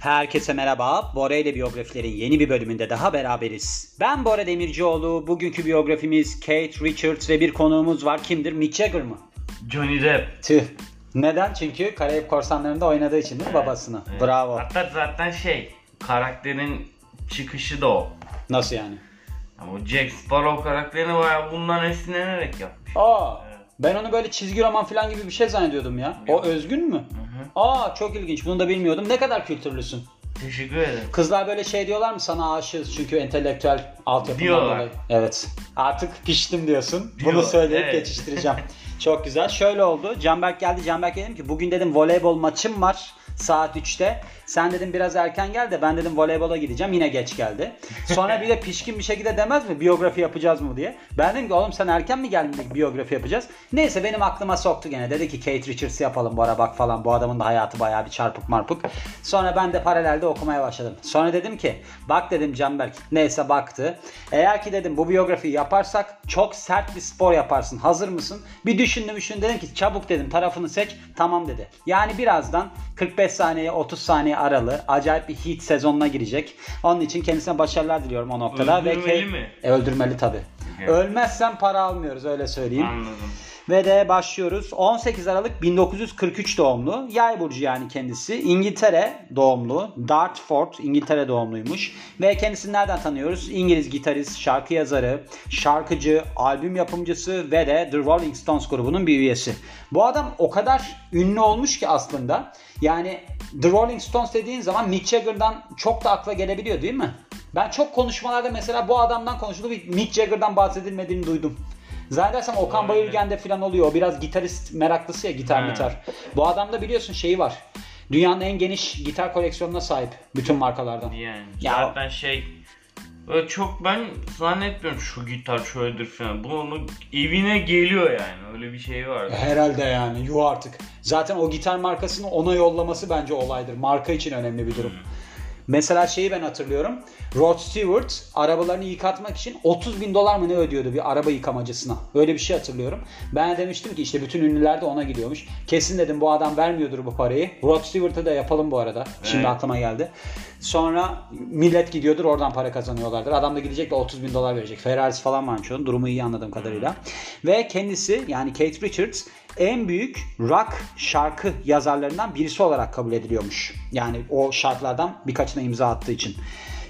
Herkese merhaba. Bora ile biyografilerin yeni bir bölümünde daha beraberiz. Ben Bora Demircioğlu. Bugünkü biyografimiz Kate Richards ve bir konuğumuz var. Kimdir? Mick Jagger mı? Johnny Depp. Tüh. Neden? Çünkü Karayip Korsanları'nda oynadığı için değil mi babasını? Evet. Bravo. Hatta zaten şey karakterin çıkışı da o. Nasıl yani? Ama o Jack Sparrow karakterini bayağı bundan esinlenerek yapmış. Aa, Evet. ben onu böyle çizgi roman falan gibi bir şey zannediyordum ya. O Yok. özgün mü? Hı. Aa, çok ilginç. Bunu da bilmiyordum. Ne kadar kültürlüsün. Teşekkür ederim. Kızlar böyle şey diyorlar mı sana aşığız çünkü entelektüel altyapından Diyorlar. dolayı. Evet. Artık piştim diyorsun. Bunu Diyorlar, söyleyip evet. geçiştireceğim. Çok güzel. Şöyle oldu. Canberk geldi. Canberk dedim ki bugün dedim voleybol maçım var saat 3'te. Sen dedim biraz erken gel de ben dedim voleybola gideceğim. Yine geç geldi. Sonra bir de pişkin bir şekilde demez mi biyografi yapacağız mı diye. Ben dedim ki oğlum sen erken mi geldin biyografi yapacağız. Neyse benim aklıma soktu gene. Dedi ki Kate Richards yapalım bu ara bak falan. Bu adamın da hayatı bayağı bir çarpık marpık. Sonra ben de paralelde okumaya başladım. Sonra dedim ki bak dedim Canberk. Neyse baktı. Eğer ki dedim bu biyografiyi yaparsak çok sert bir spor yaparsın. Hazır mısın? Bir düşündüm düşündüm dedim ki çabuk dedim tarafını seç. Tamam dedi. Yani birazdan 45 saniye 30 saniye aralı acayip bir hit sezonuna girecek. Onun için kendisine başarılar diliyorum o noktada. Öldürmeli Ve mi? E, öldürmeli tabii. Evet. Ölmezsen para almıyoruz öyle söyleyeyim. Anladım. Ve de başlıyoruz. 18 Aralık 1943 doğumlu. Yay burcu yani kendisi. İngiltere doğumlu. Dartford İngiltere doğumluymuş. Ve kendisini nereden tanıyoruz? İngiliz gitarist, şarkı yazarı, şarkıcı, albüm yapımcısı ve de The Rolling Stones grubunun bir üyesi. Bu adam o kadar ünlü olmuş ki aslında. Yani The Rolling Stones dediğin zaman Mick Jagger'dan çok da akla gelebiliyor değil mi? Ben çok konuşmalarda mesela bu adamdan konuşuldu Mick Jagger'dan bahsedilmediğini duydum. Zannedersem Okan. Bayülgen'de falan oluyor. O biraz gitarist meraklısı ya gitar He. gitar. Bu adamda biliyorsun şeyi var. Dünyanın en geniş gitar koleksiyonuna sahip bütün markalardan. Yani Ya- zaten şey Böyle çok ben zannetmiyorum şu gitar şöyledir falan. Bu onun evine geliyor yani. Öyle bir şey var. Herhalde yani yuh artık. Zaten o gitar markasını ona yollaması bence olaydır. Marka için önemli bir durum. Mesela şeyi ben hatırlıyorum. Rod Stewart arabalarını yıkatmak için 30 bin dolar mı ne ödüyordu bir araba yıkamacısına. Öyle bir şey hatırlıyorum. Ben demiştim ki işte bütün ünlüler de ona gidiyormuş. Kesin dedim bu adam vermiyordur bu parayı. Rod Stewart'a da yapalım bu arada. Şimdi Evet. aklıma geldi. Sonra millet gidiyordur oradan para kazanıyorlardır. Adam da gidecek de 30 bin dolar verecek. Ferrari'si falan onun. Durumu iyi anladığım kadarıyla. Ve kendisi yani Kate Richards en büyük rock şarkı yazarlarından birisi olarak kabul ediliyormuş. Yani o şarkılardan birkaçına imza attığı için.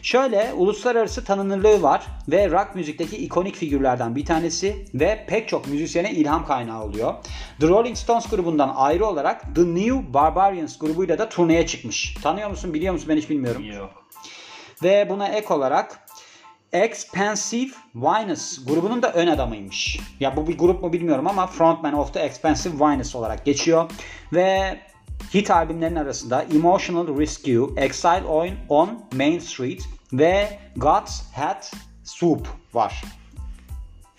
Şöyle uluslararası tanınırlığı var ve rock müzikteki ikonik figürlerden bir tanesi ve pek çok müzisyene ilham kaynağı oluyor. The Rolling Stones grubundan ayrı olarak The New Barbarians grubuyla da turneye çıkmış. Tanıyor musun biliyor musun ben hiç bilmiyorum. Yok. Ve buna ek olarak Expensive Wines grubunun da ön adamıymış. Ya bu bir grup mu bilmiyorum ama Frontman of the Expensive Wines olarak geçiyor. Ve hit albümlerin arasında Emotional Rescue, Exile on, on Main Street ve God's Hat Soup var.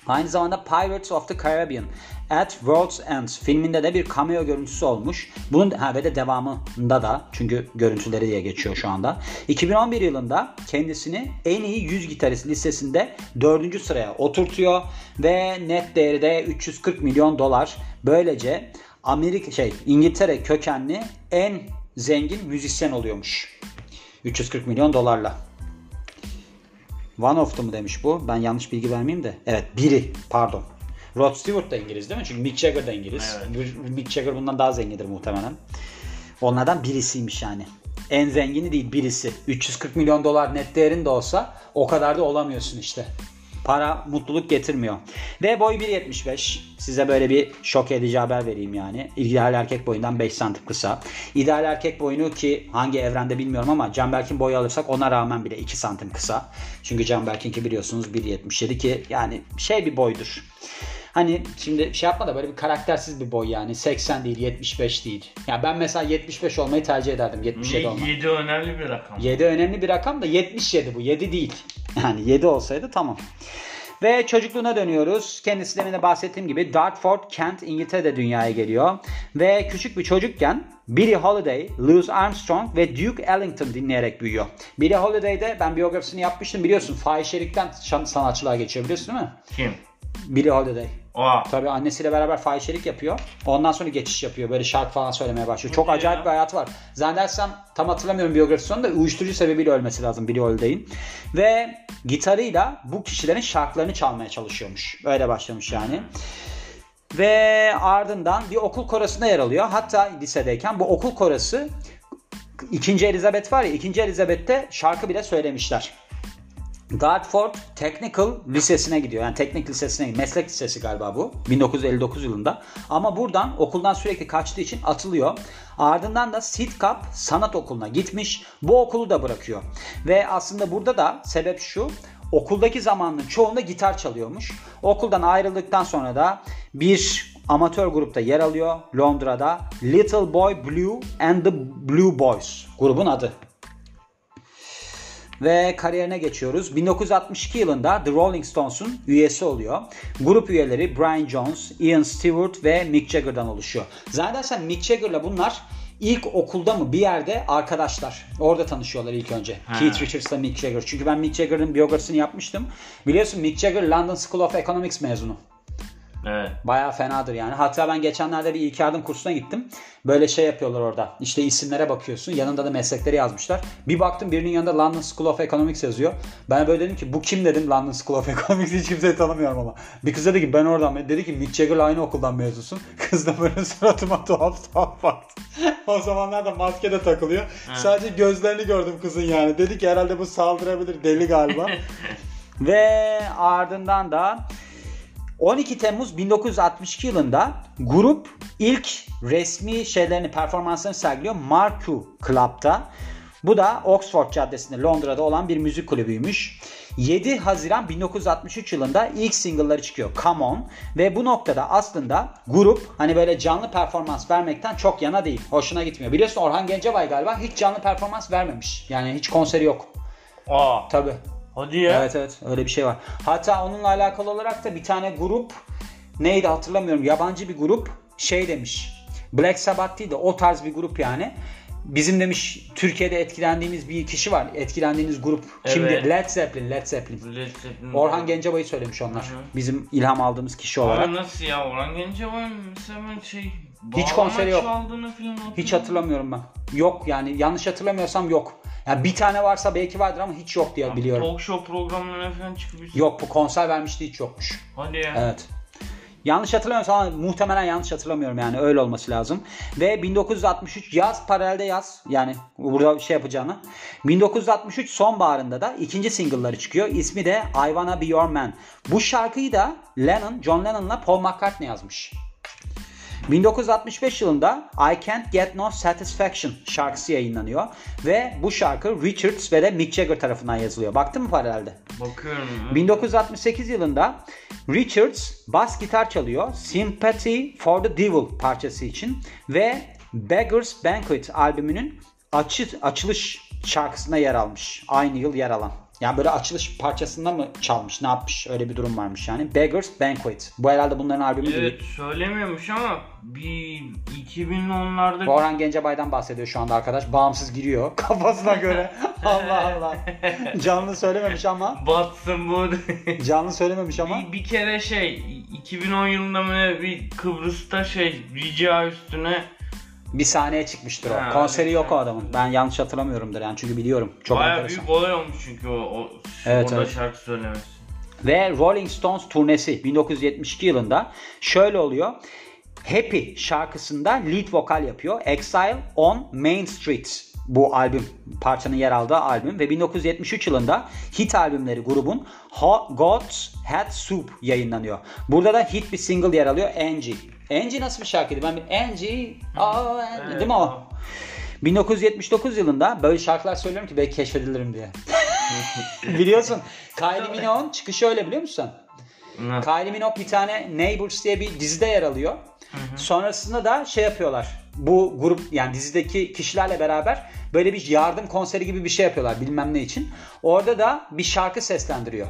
Aynı zamanda Pirates of the Caribbean at World's End filminde de bir cameo görüntüsü olmuş. Bunun ha, ve de devamında da çünkü görüntüleri diye geçiyor şu anda. 2011 yılında kendisini en iyi 100 gitarist listesinde 4. sıraya oturtuyor ve net değeri de 340 milyon dolar. Böylece Amerika şey İngiltere kökenli en zengin müzisyen oluyormuş. 340 milyon dolarla. One of the mı demiş bu? Ben yanlış bilgi vermeyeyim de. Evet biri pardon. Rod Stewart da İngiliz değil mi? Çünkü Mick Jagger da İngiliz. Mick Jagger bundan daha zengindir muhtemelen. Onlardan birisiymiş yani. En zengini değil birisi. 340 milyon dolar net değerin de olsa o kadar da olamıyorsun işte. Para mutluluk getirmiyor. Ve boy 1.75. Size böyle bir şok edici haber vereyim yani. İdeal erkek boyundan 5 santim kısa. İdeal erkek boyunu ki hangi evrende bilmiyorum ama Canberk'in boyu alırsak ona rağmen bile 2 santim kısa. Çünkü Canberk'inki biliyorsunuz 1.77 ki yani şey bir boydur. Hani şimdi şey yapma da böyle bir karaktersiz bir boy yani. 80 değil 75 değil. Ya ben mesela 75 olmayı tercih ederdim 77 olmayı. 7 önemli bir rakam. 7 önemli bir rakam da 77 bu. 7 değil. Yani 7 olsaydı tamam. Ve çocukluğuna dönüyoruz. Kendisi demin de bahsettiğim gibi Dartford, Kent, İngiltere'de dünyaya geliyor. Ve küçük bir çocukken Billie Holiday, Louis Armstrong ve Duke Ellington dinleyerek büyüyor. Billie Holiday'de ben biyografisini yapmıştım biliyorsun. Fahişelikten sanatçılığa geçiyor biliyorsun değil mi? Kim? Billie Holiday. Aa. Tabii annesiyle beraber fahişelik yapıyor. Ondan sonra geçiş yapıyor. Böyle şarkı falan söylemeye başlıyor. Çok Hadi acayip ya. bir hayatı var. Zannedersem tam hatırlamıyorum biyografisini da uyuşturucu sebebiyle ölmesi lazım Billie Holiday'in. Ve gitarıyla bu kişilerin şarkılarını çalmaya çalışıyormuş. Öyle başlamış yani. Ve ardından bir okul korosunda yer alıyor. Hatta lisedeyken bu okul korosu ikinci Elizabeth var ya ikinci Elizabeth'te şarkı bile söylemişler. Dartford Technical Lisesi'ne gidiyor. Yani teknik lisesine gidiyor. Meslek lisesi galiba bu. 1959 yılında. Ama buradan okuldan sürekli kaçtığı için atılıyor. Ardından da Sidcup Sanat Okulu'na gitmiş. Bu okulu da bırakıyor. Ve aslında burada da sebep şu. Okuldaki zamanının çoğunda gitar çalıyormuş. Okuldan ayrıldıktan sonra da bir amatör grupta yer alıyor Londra'da. Little Boy Blue and the Blue Boys grubun adı. Ve kariyerine geçiyoruz. 1962 yılında The Rolling Stones'un üyesi oluyor. Grup üyeleri Brian Jones, Ian Stewart ve Mick Jagger'dan oluşuyor. Zannedersem Mick Jagger'la bunlar ilk okulda mı bir yerde arkadaşlar. Orada tanışıyorlar ilk önce. Ha. Keith Richards'la Mick Jagger. Çünkü ben Mick Jagger'ın biyografisini yapmıştım. Biliyorsun Mick Jagger London School of Economics mezunu. Evet. Bayağı fenadır yani. Hatta ben geçenlerde bir ilk yardım kursuna gittim. Böyle şey yapıyorlar orada. İşte isimlere bakıyorsun. Yanında da meslekleri yazmışlar. Bir baktım birinin yanında London School of Economics yazıyor. Ben böyle dedim ki bu kim dedim London School of Economics hiç kimseyi tanımıyorum ama. Bir kız dedi ki ben oradan. Dedi ki Mick Jagger'la aynı okuldan mezunsun. Kız da böyle suratıma tuhaf tuhaf baktı. o zamanlar da maske de takılıyor. Sadece gözlerini gördüm kızın yani. Dedi ki herhalde bu saldırabilir deli galiba. Ve ardından da 12 Temmuz 1962 yılında grup ilk resmi şeylerini, performanslarını sergiliyor Marku Club'da. Bu da Oxford Caddesi'nde Londra'da olan bir müzik kulübüymüş. 7 Haziran 1963 yılında ilk single'ları çıkıyor Come On ve bu noktada aslında grup hani böyle canlı performans vermekten çok yana değil. Hoşuna gitmiyor. Biliyorsun Orhan Gencebay galiba hiç canlı performans vermemiş. Yani hiç konseri yok. Aa. Tabii. Hadi ya. Evet evet öyle bir şey var. Hatta onunla alakalı olarak da bir tane grup neydi hatırlamıyorum yabancı bir grup şey demiş. Black Sabbath değil de o tarz bir grup yani. Bizim demiş Türkiye'de etkilendiğimiz bir kişi var. Etkilendiğiniz grup kimdi? Evet. Led Zeppelin, Led Zeppelin. Led Zeppelin. Orhan Gencebay'ı söylemiş onlar. Hı hı. Bizim ilham aldığımız kişi olarak. Ama nasıl ya Orhan Gencebay mesela şey Hiç konseri yok. Hiç hatırlamıyorum ben. Yok yani yanlış hatırlamıyorsam yok. Yani bir tane varsa belki vardır ama hiç yok diye biliyorum. Talk show programlarına falan çıkmış. Yok bu konser vermişti hiç yokmuş. Hadi ya. Evet. Yanlış hatırlamıyorsam ama muhtemelen yanlış hatırlamıyorum yani öyle olması lazım. Ve 1963 yaz paralelde yaz yani burada şey yapacağını. 1963 sonbaharında da ikinci single'ları çıkıyor. İsmi de I Wanna Be Your Man. Bu şarkıyı da Lennon, John Lennon'la Paul McCartney yazmış. 1965 yılında I Can't Get No Satisfaction şarkısı yayınlanıyor. Ve bu şarkı Richards ve de Mick Jagger tarafından yazılıyor. Baktın mı paralelde? Bakıyorum. 1968 yılında Richards bas gitar çalıyor Sympathy for the Devil parçası için ve Beggars Banquet albümünün açı, açılış şarkısına yer almış. Aynı yıl yer alan. Yani böyle açılış parçasında mı çalmış ne yapmış öyle bir durum varmış yani. Beggars Banquet. Bu herhalde bunların albümü değil. Evet söylemiyormuş ama bir 2010'larda Orhan Gencebay'dan bahsediyor şu anda arkadaş. Bağımsız giriyor kafasına göre. Allah Allah. Canlı söylememiş ama. batsın bu. Canlı söylememiş ama. bir, bir kere şey 2010 yılında mı bir Kıbrıs'ta şey rica üstüne Bir sahneye çıkmıştır o. Ha, Konseri yok o adamın. Ben yanlış hatırlamıyorumdur yani çünkü biliyorum. Çok Baya enteresan. büyük olay olmuş çünkü o, o Evet, orada evet. şarkı söylemesi. Ve Rolling Stones turnesi 1972 yılında şöyle oluyor. Happy şarkısında lead vokal yapıyor. Exile on Main Street bu albüm parçanın yer aldığı albüm ve 1973 yılında hit albümleri grubun Ho- God's Had Soup yayınlanıyor. Burada da hit bir single yer alıyor Angie. Angie nasıl bir şarkıydı? Ben bir Angie, oh, Angie değil mi o? 1979 yılında böyle şarkılar söylüyorum ki belki keşfedilirim diye. Biliyorsun Kylie Minogue'un çıkışı öyle biliyor musun? Kylie Minogue bir tane Neighbors diye bir dizide yer alıyor. Sonrasında da şey yapıyorlar. Bu grup yani dizideki kişilerle beraber böyle bir yardım konseri gibi bir şey yapıyorlar bilmem ne için. Orada da bir şarkı seslendiriyor.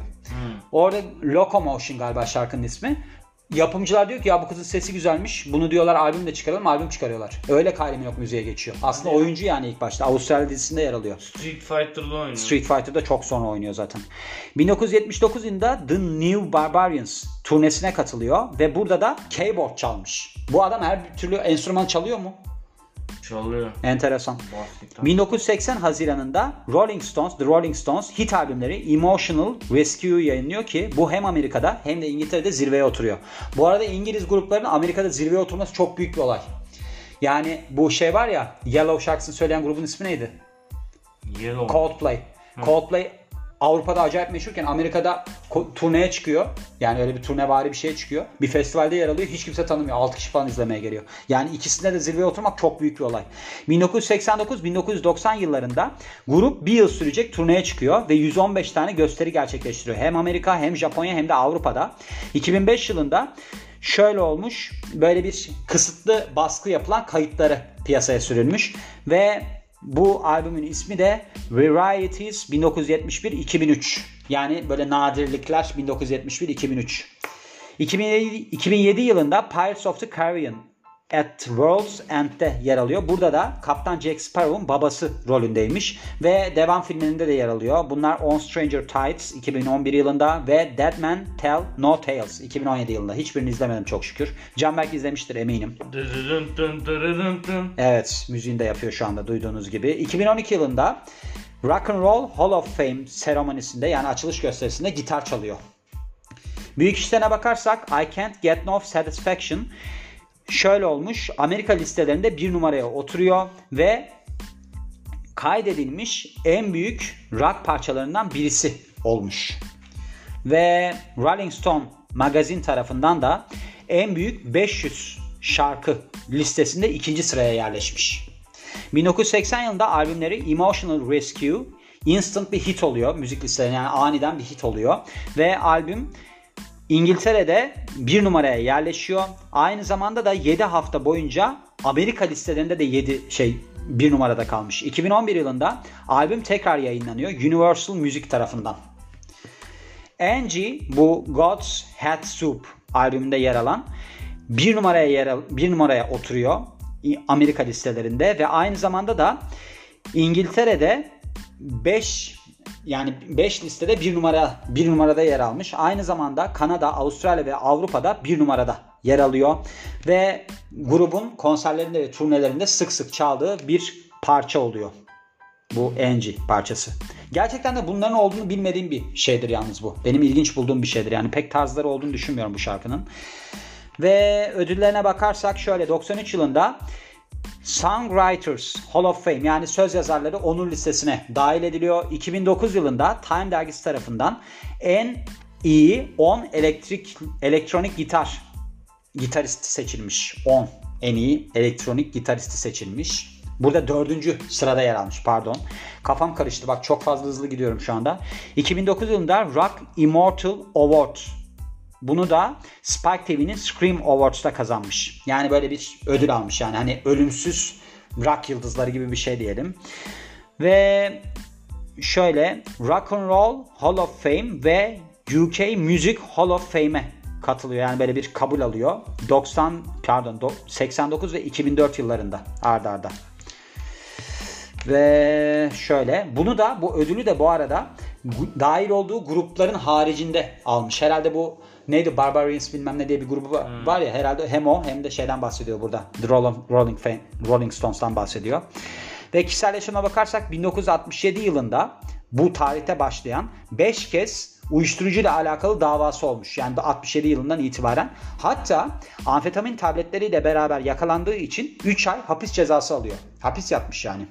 Orada Locomotion galiba şarkının ismi. Yapımcılar diyor ki ya bu kızın sesi güzelmiş. Bunu diyorlar albüm de çıkaralım. Albüm çıkarıyorlar. Öyle Kylie Minogue müziğe geçiyor. Aslında oyuncu yani ilk başta. Avustralya dizisinde yer alıyor. Street Fighter'da oynuyor. Street Fighter'da çok sonra oynuyor zaten. 1979 yılında The New Barbarians turnesine katılıyor ve burada da keyboard çalmış. Bu adam her türlü enstrüman çalıyor mu? Çalıyor. Enteresan. Basket. 1980 Haziran'ında Rolling Stones, The Rolling Stones hit albümleri Emotional Rescue yayınlıyor ki bu hem Amerika'da hem de İngiltere'de zirveye oturuyor. Bu arada İngiliz gruplarının Amerika'da zirveye oturması çok büyük bir olay. Yani bu şey var ya Yellow şarkısını söyleyen grubun ismi neydi? Yellow. Coldplay. Coldplay Avrupa'da acayip meşhurken Amerika'da turneye çıkıyor. Yani öyle bir turnevari bir şeye çıkıyor. Bir festivalde yer alıyor. Hiç kimse tanımıyor. 6 kişi falan izlemeye geliyor. Yani ikisinde de zirveye oturmak çok büyük bir olay. 1989-1990 yıllarında grup bir yıl sürecek turneye çıkıyor ve 115 tane gösteri gerçekleştiriyor. Hem Amerika hem Japonya hem de Avrupa'da. 2005 yılında şöyle olmuş. Böyle bir kısıtlı baskı yapılan kayıtları piyasaya sürülmüş ve bu albümün ismi de Varieties 1971-2003. Yani böyle nadirlikler 1971-2003. 2007, 2007 yılında Pirates of the Caribbean at World's End'de yer alıyor. Burada da Kaptan Jack Sparrow'un babası rolündeymiş ve devam filmlerinde de yer alıyor. Bunlar On Stranger Tides 2011 yılında ve Dead Man Tell No Tales 2017 yılında. Hiçbirini izlemedim çok şükür. Canberk izlemiştir eminim. Evet, müziğini de yapıyor şu anda duyduğunuz gibi. 2012 yılında Rock and Roll Hall of Fame seremonisinde yani açılış gösterisinde gitar çalıyor. Büyük işlerine bakarsak I Can't Get No Satisfaction şöyle olmuş. Amerika listelerinde bir numaraya oturuyor ve kaydedilmiş en büyük rock parçalarından birisi olmuş. Ve Rolling Stone magazin tarafından da en büyük 500 şarkı listesinde ikinci sıraya yerleşmiş. 1980 yılında albümleri Emotional Rescue instant bir hit oluyor. Müzik listelerine yani aniden bir hit oluyor. Ve albüm İngiltere'de bir numaraya yerleşiyor. Aynı zamanda da 7 hafta boyunca Amerika listelerinde de 7 şey bir numarada kalmış. 2011 yılında albüm tekrar yayınlanıyor Universal Music tarafından. Angie bu God's Hat Soup albümünde yer alan bir numaraya yer bir numaraya oturuyor Amerika listelerinde ve aynı zamanda da İngiltere'de 5 yani 5 listede bir numara bir numarada yer almış. Aynı zamanda Kanada, Avustralya ve Avrupa'da bir numarada yer alıyor ve grubun konserlerinde ve turnelerinde sık sık çaldığı bir parça oluyor. Bu Angie parçası. Gerçekten de bunların olduğunu bilmediğim bir şeydir yalnız bu. Benim ilginç bulduğum bir şeydir. Yani pek tarzları olduğunu düşünmüyorum bu şarkının. Ve ödüllerine bakarsak şöyle 93 yılında Songwriters Hall of Fame yani söz yazarları onur listesine dahil ediliyor. 2009 yılında Time dergisi tarafından en iyi 10 elektrik elektronik gitar gitaristi seçilmiş. 10 en iyi elektronik gitaristi seçilmiş. Burada dördüncü sırada yer almış pardon. Kafam karıştı bak çok fazla hızlı gidiyorum şu anda. 2009 yılında Rock Immortal Award bunu da Spike TV'nin Scream Awards'ta kazanmış. Yani böyle bir ödül almış yani hani ölümsüz rock yıldızları gibi bir şey diyelim. Ve şöyle Rock and Roll Hall of Fame ve UK Music Hall of Fame'e katılıyor. Yani böyle bir kabul alıyor. 90 pardon do- 89 ve 2004 yıllarında ardarda. arda. Ve şöyle bunu da bu ödülü de bu arada dahil olduğu grupların haricinde almış. Herhalde bu neydi Barbarians bilmem ne diye bir grubu var, var ya herhalde hem o hem de şeyden bahsediyor burada. The Rolling, Rolling, Rolling Stones'tan bahsediyor. Ve kişisel yaşamına bakarsak 1967 yılında bu tarihte başlayan 5 kez uyuşturucu ile alakalı davası olmuş. Yani de 67 yılından itibaren. Hatta amfetamin tabletleriyle beraber yakalandığı için 3 ay hapis cezası alıyor. Hapis yatmış yani.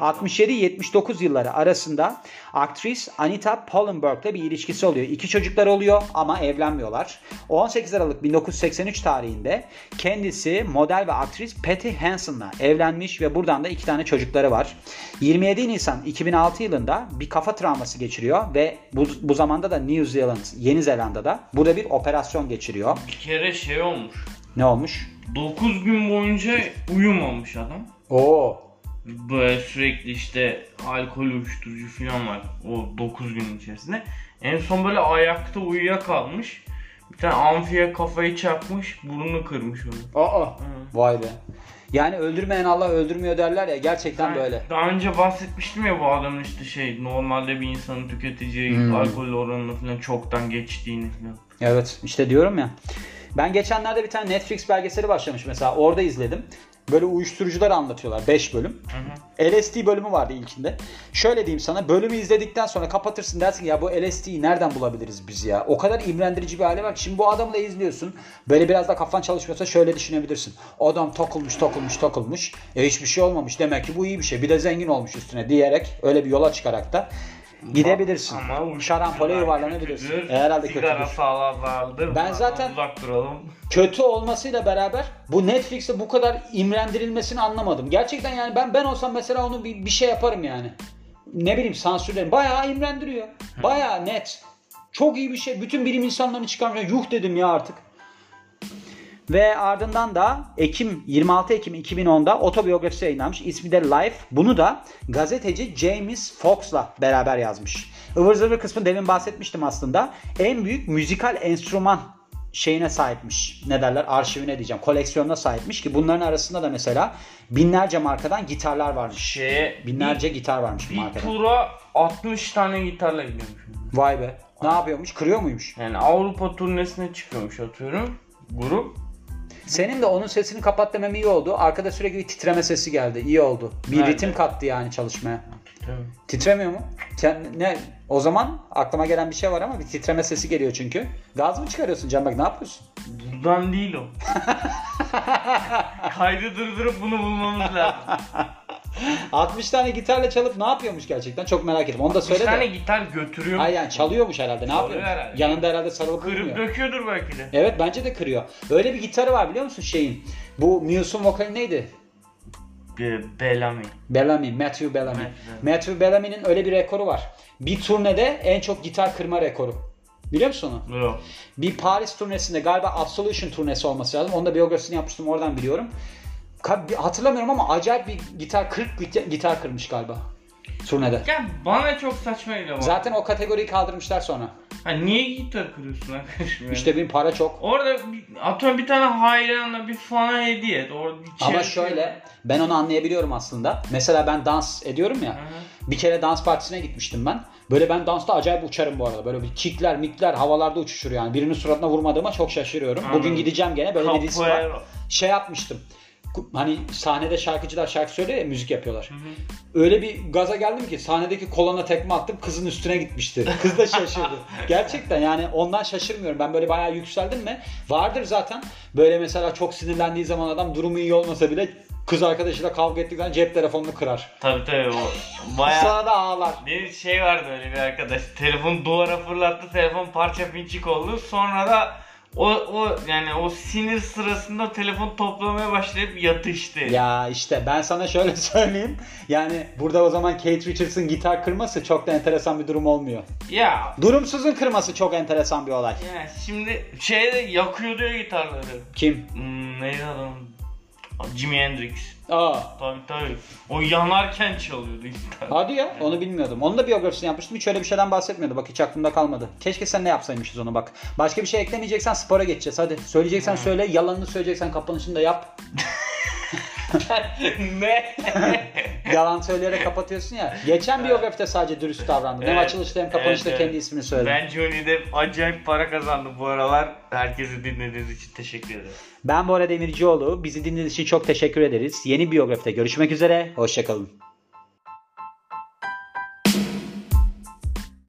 67-79 yılları arasında aktris Anita Pallenberg'le bir ilişkisi oluyor. İki çocuklar oluyor ama evlenmiyorlar. 18 Aralık 1983 tarihinde kendisi model ve aktris Patty Hansen'la evlenmiş ve buradan da iki tane çocukları var. 27 Nisan 2006 yılında bir kafa travması geçiriyor ve bu, bu zamanda da New Zealand, Yeni Zelanda'da burada bir operasyon geçiriyor. Bir kere şey olmuş. Ne olmuş? 9 gün boyunca uyumamış adam. Oo. Böyle sürekli işte alkol uyuşturucu falan var o 9 gün içerisinde. En son böyle ayakta uyuyakalmış. Bir tane amfiye kafayı çarpmış, burnunu kırmış onu. Aa. Vay be. Yani öldürmeyen Allah öldürmüyor derler ya gerçekten Ben böyle. Daha önce bahsetmiştim ya bu adamın işte şey normalde bir insanın tüketeceği Hmm. alkol oranını falan çoktan geçtiğini falan. Evet işte diyorum ya. Ben geçenlerde bir tane Netflix belgeseli başlamış mesela orada izledim. Böyle uyuşturucular anlatıyorlar 5 bölüm. LSD bölümü vardı ilkinde. Şöyle diyeyim sana bölümü izledikten sonra kapatırsın dersin ya bu LSD'yi nereden bulabiliriz biz ya? O kadar imrendirici bir hale bak. Şimdi bu adamı da izliyorsun. Böyle biraz da kafan çalışmıyorsa şöyle düşünebilirsin. Adam takılmış takılmış takılmış. E hiçbir şey olmamış. Demek ki bu iyi bir şey. Bir de zengin olmuş üstüne diyerek öyle bir yola çıkarak da gidebilirsin. Ama Şarampole yuvarlanabilirsin. kötüdür. Herhalde Sigara kötüdür. sağlığa zararlıdır. Ben zaten- uzak duralım. kötü olmasıyla beraber bu Netflix'te bu kadar imrendirilmesini anlamadım. Gerçekten yani ben ben olsam mesela onu bir, bir şey yaparım yani. Ne bileyim sansürlerim. Bayağı imrendiriyor. Bayağı net. Çok iyi bir şey. Bütün bilim insanlarını çıkarmış. Yuh dedim ya artık. Ve ardından da Ekim 26 Ekim 2010'da otobiyografisi yayınlanmış. İsmi de Life. Bunu da gazeteci James Fox'la beraber yazmış. Ivır zıvır kısmı demin bahsetmiştim aslında. En büyük müzikal enstrüman şeyine sahipmiş. Ne derler? Arşivine diyeceğim. Koleksiyonuna sahipmiş ki bunların arasında da mesela binlerce markadan gitarlar varmış. Şeye Binlerce gitar varmış bir, bir markada. tura 60 tane gitarla gidiyormuş. Vay be. Ne yapıyormuş? Kırıyor muymuş? Yani Avrupa turnesine çıkıyormuş atıyorum. Grup. Senin de onun sesini kapat demem iyi oldu. Arkada sürekli bir titreme sesi geldi. İyi oldu. Bir Nerede? ritim kattı yani çalışmaya. Tabii. Titremiyor mu? Ne? O zaman aklıma gelen bir şey var ama bir titreme sesi geliyor çünkü. Gaz mı çıkarıyorsun Can bak ne yapıyorsun? Buradan değil o. Kaydı durdurup bunu bulmamız lazım. 60 tane gitarla çalıp ne yapıyormuş gerçekten? Çok merak ettim. Onu da söyle tane de. gitar götürüyor. Hayır yani çalıyormuş herhalde. Ne Çalıyor yapıyor? herhalde. Yanında herhalde sarılıp Kırıp uyumuyor. döküyordur belki de. Evet bence de kırıyor. Öyle bir gitarı var biliyor musun şeyin? Bu Muse'un vokali neydi? Bir Bellamy. Bellamy, Matthew Bellamy. Matthew. Matthew Bellamy'nin öyle bir rekoru var. Bir turnede en çok gitar kırma rekoru. Biliyor musun onu? Yok. Bir Paris turnesinde galiba Absolution turnesi olması lazım. Onun da biyografisini yapmıştım oradan biliyorum. Bir- Hatırlamıyorum ama acayip bir gitar 40 gita- gitar kırmış galiba turnede. Ya bana çok saçma geliyor. Zaten o kategoriyi kaldırmışlar sonra. Ha, niye gitar kırıyorsun arkadaşım? yani? İşte bir para çok. Orada bir, atıyorum bir tane hayranla bir fana hediye et. Orada bir Ama şöyle ben onu anlayabiliyorum aslında. Mesela ben dans ediyorum ya. Hı hı. Bir kere dans partisine gitmiştim ben. Böyle ben dansta acayip uçarım bu arada. Böyle bir kickler mikler havalarda uçuşur yani. Birinin suratına vurmadığıma çok şaşırıyorum. Bugün Anladım. gideceğim gene böyle bir risk var. Capoeira. Şey yapmıştım. Hani sahnede şarkıcılar şarkı söylüyor ya müzik yapıyorlar. Öyle bir gaza geldim ki sahnedeki kolona tekme attım kızın üstüne gitmişti. Kız da şaşırdı. Gerçekten yani ondan şaşırmıyorum. Ben böyle bayağı yükseldim mi? Vardır zaten. Böyle mesela çok sinirlendiği zaman adam durumu iyi olmasa bile kız arkadaşıyla kavga ettikten cep telefonunu kırar. Tabii tabii o baya Sonra da ağlar. bir şey vardı öyle bir arkadaş. Telefon duvara fırlattı. Telefon parça pinçik oldu. Sonra da o, o yani o sinir sırasında telefon toplamaya başlayıp yatıştı. Ya işte ben sana şöyle söyleyeyim. Yani burada o zaman Kate Richards'ın gitar kırması çok da enteresan bir durum olmuyor. Ya Durumsuzun kırması çok enteresan bir olay. yani şimdi şeyde yakıyordu ya gitarları. Kim? Hmm, neydi adam? Jimi Hendrix. Aa. Tabii tabii. O yanarken çalıyordu gitar. Hadi ya onu bilmiyordum. Onun da biyografisini yapmıştım. Hiç öyle bir şeyden bahsetmiyordu. Bak hiç aklımda kalmadı. Keşke sen ne yapsaymışız onu bak. Başka bir şey eklemeyeceksen spora geçeceğiz. Hadi. Söyleyeceksen söyle. Yalanını söyleyeceksen kapanışını da yap. ne? Yalan söyleyerek kapatıyorsun ya. Geçen biyografide sadece dürüst davrandı. Hem Evet. açılışta hem kapanışta Evet, kendi evet. ismini söyledi. Ben Johnny Depp acayip para kazandı bu aralar. Herkesi dinlediğiniz için teşekkür ederim. Ben Bora Demircioğlu. Bizi dinlediğiniz için çok teşekkür ederiz. Yeni biyografide görüşmek üzere. Hoşçakalın.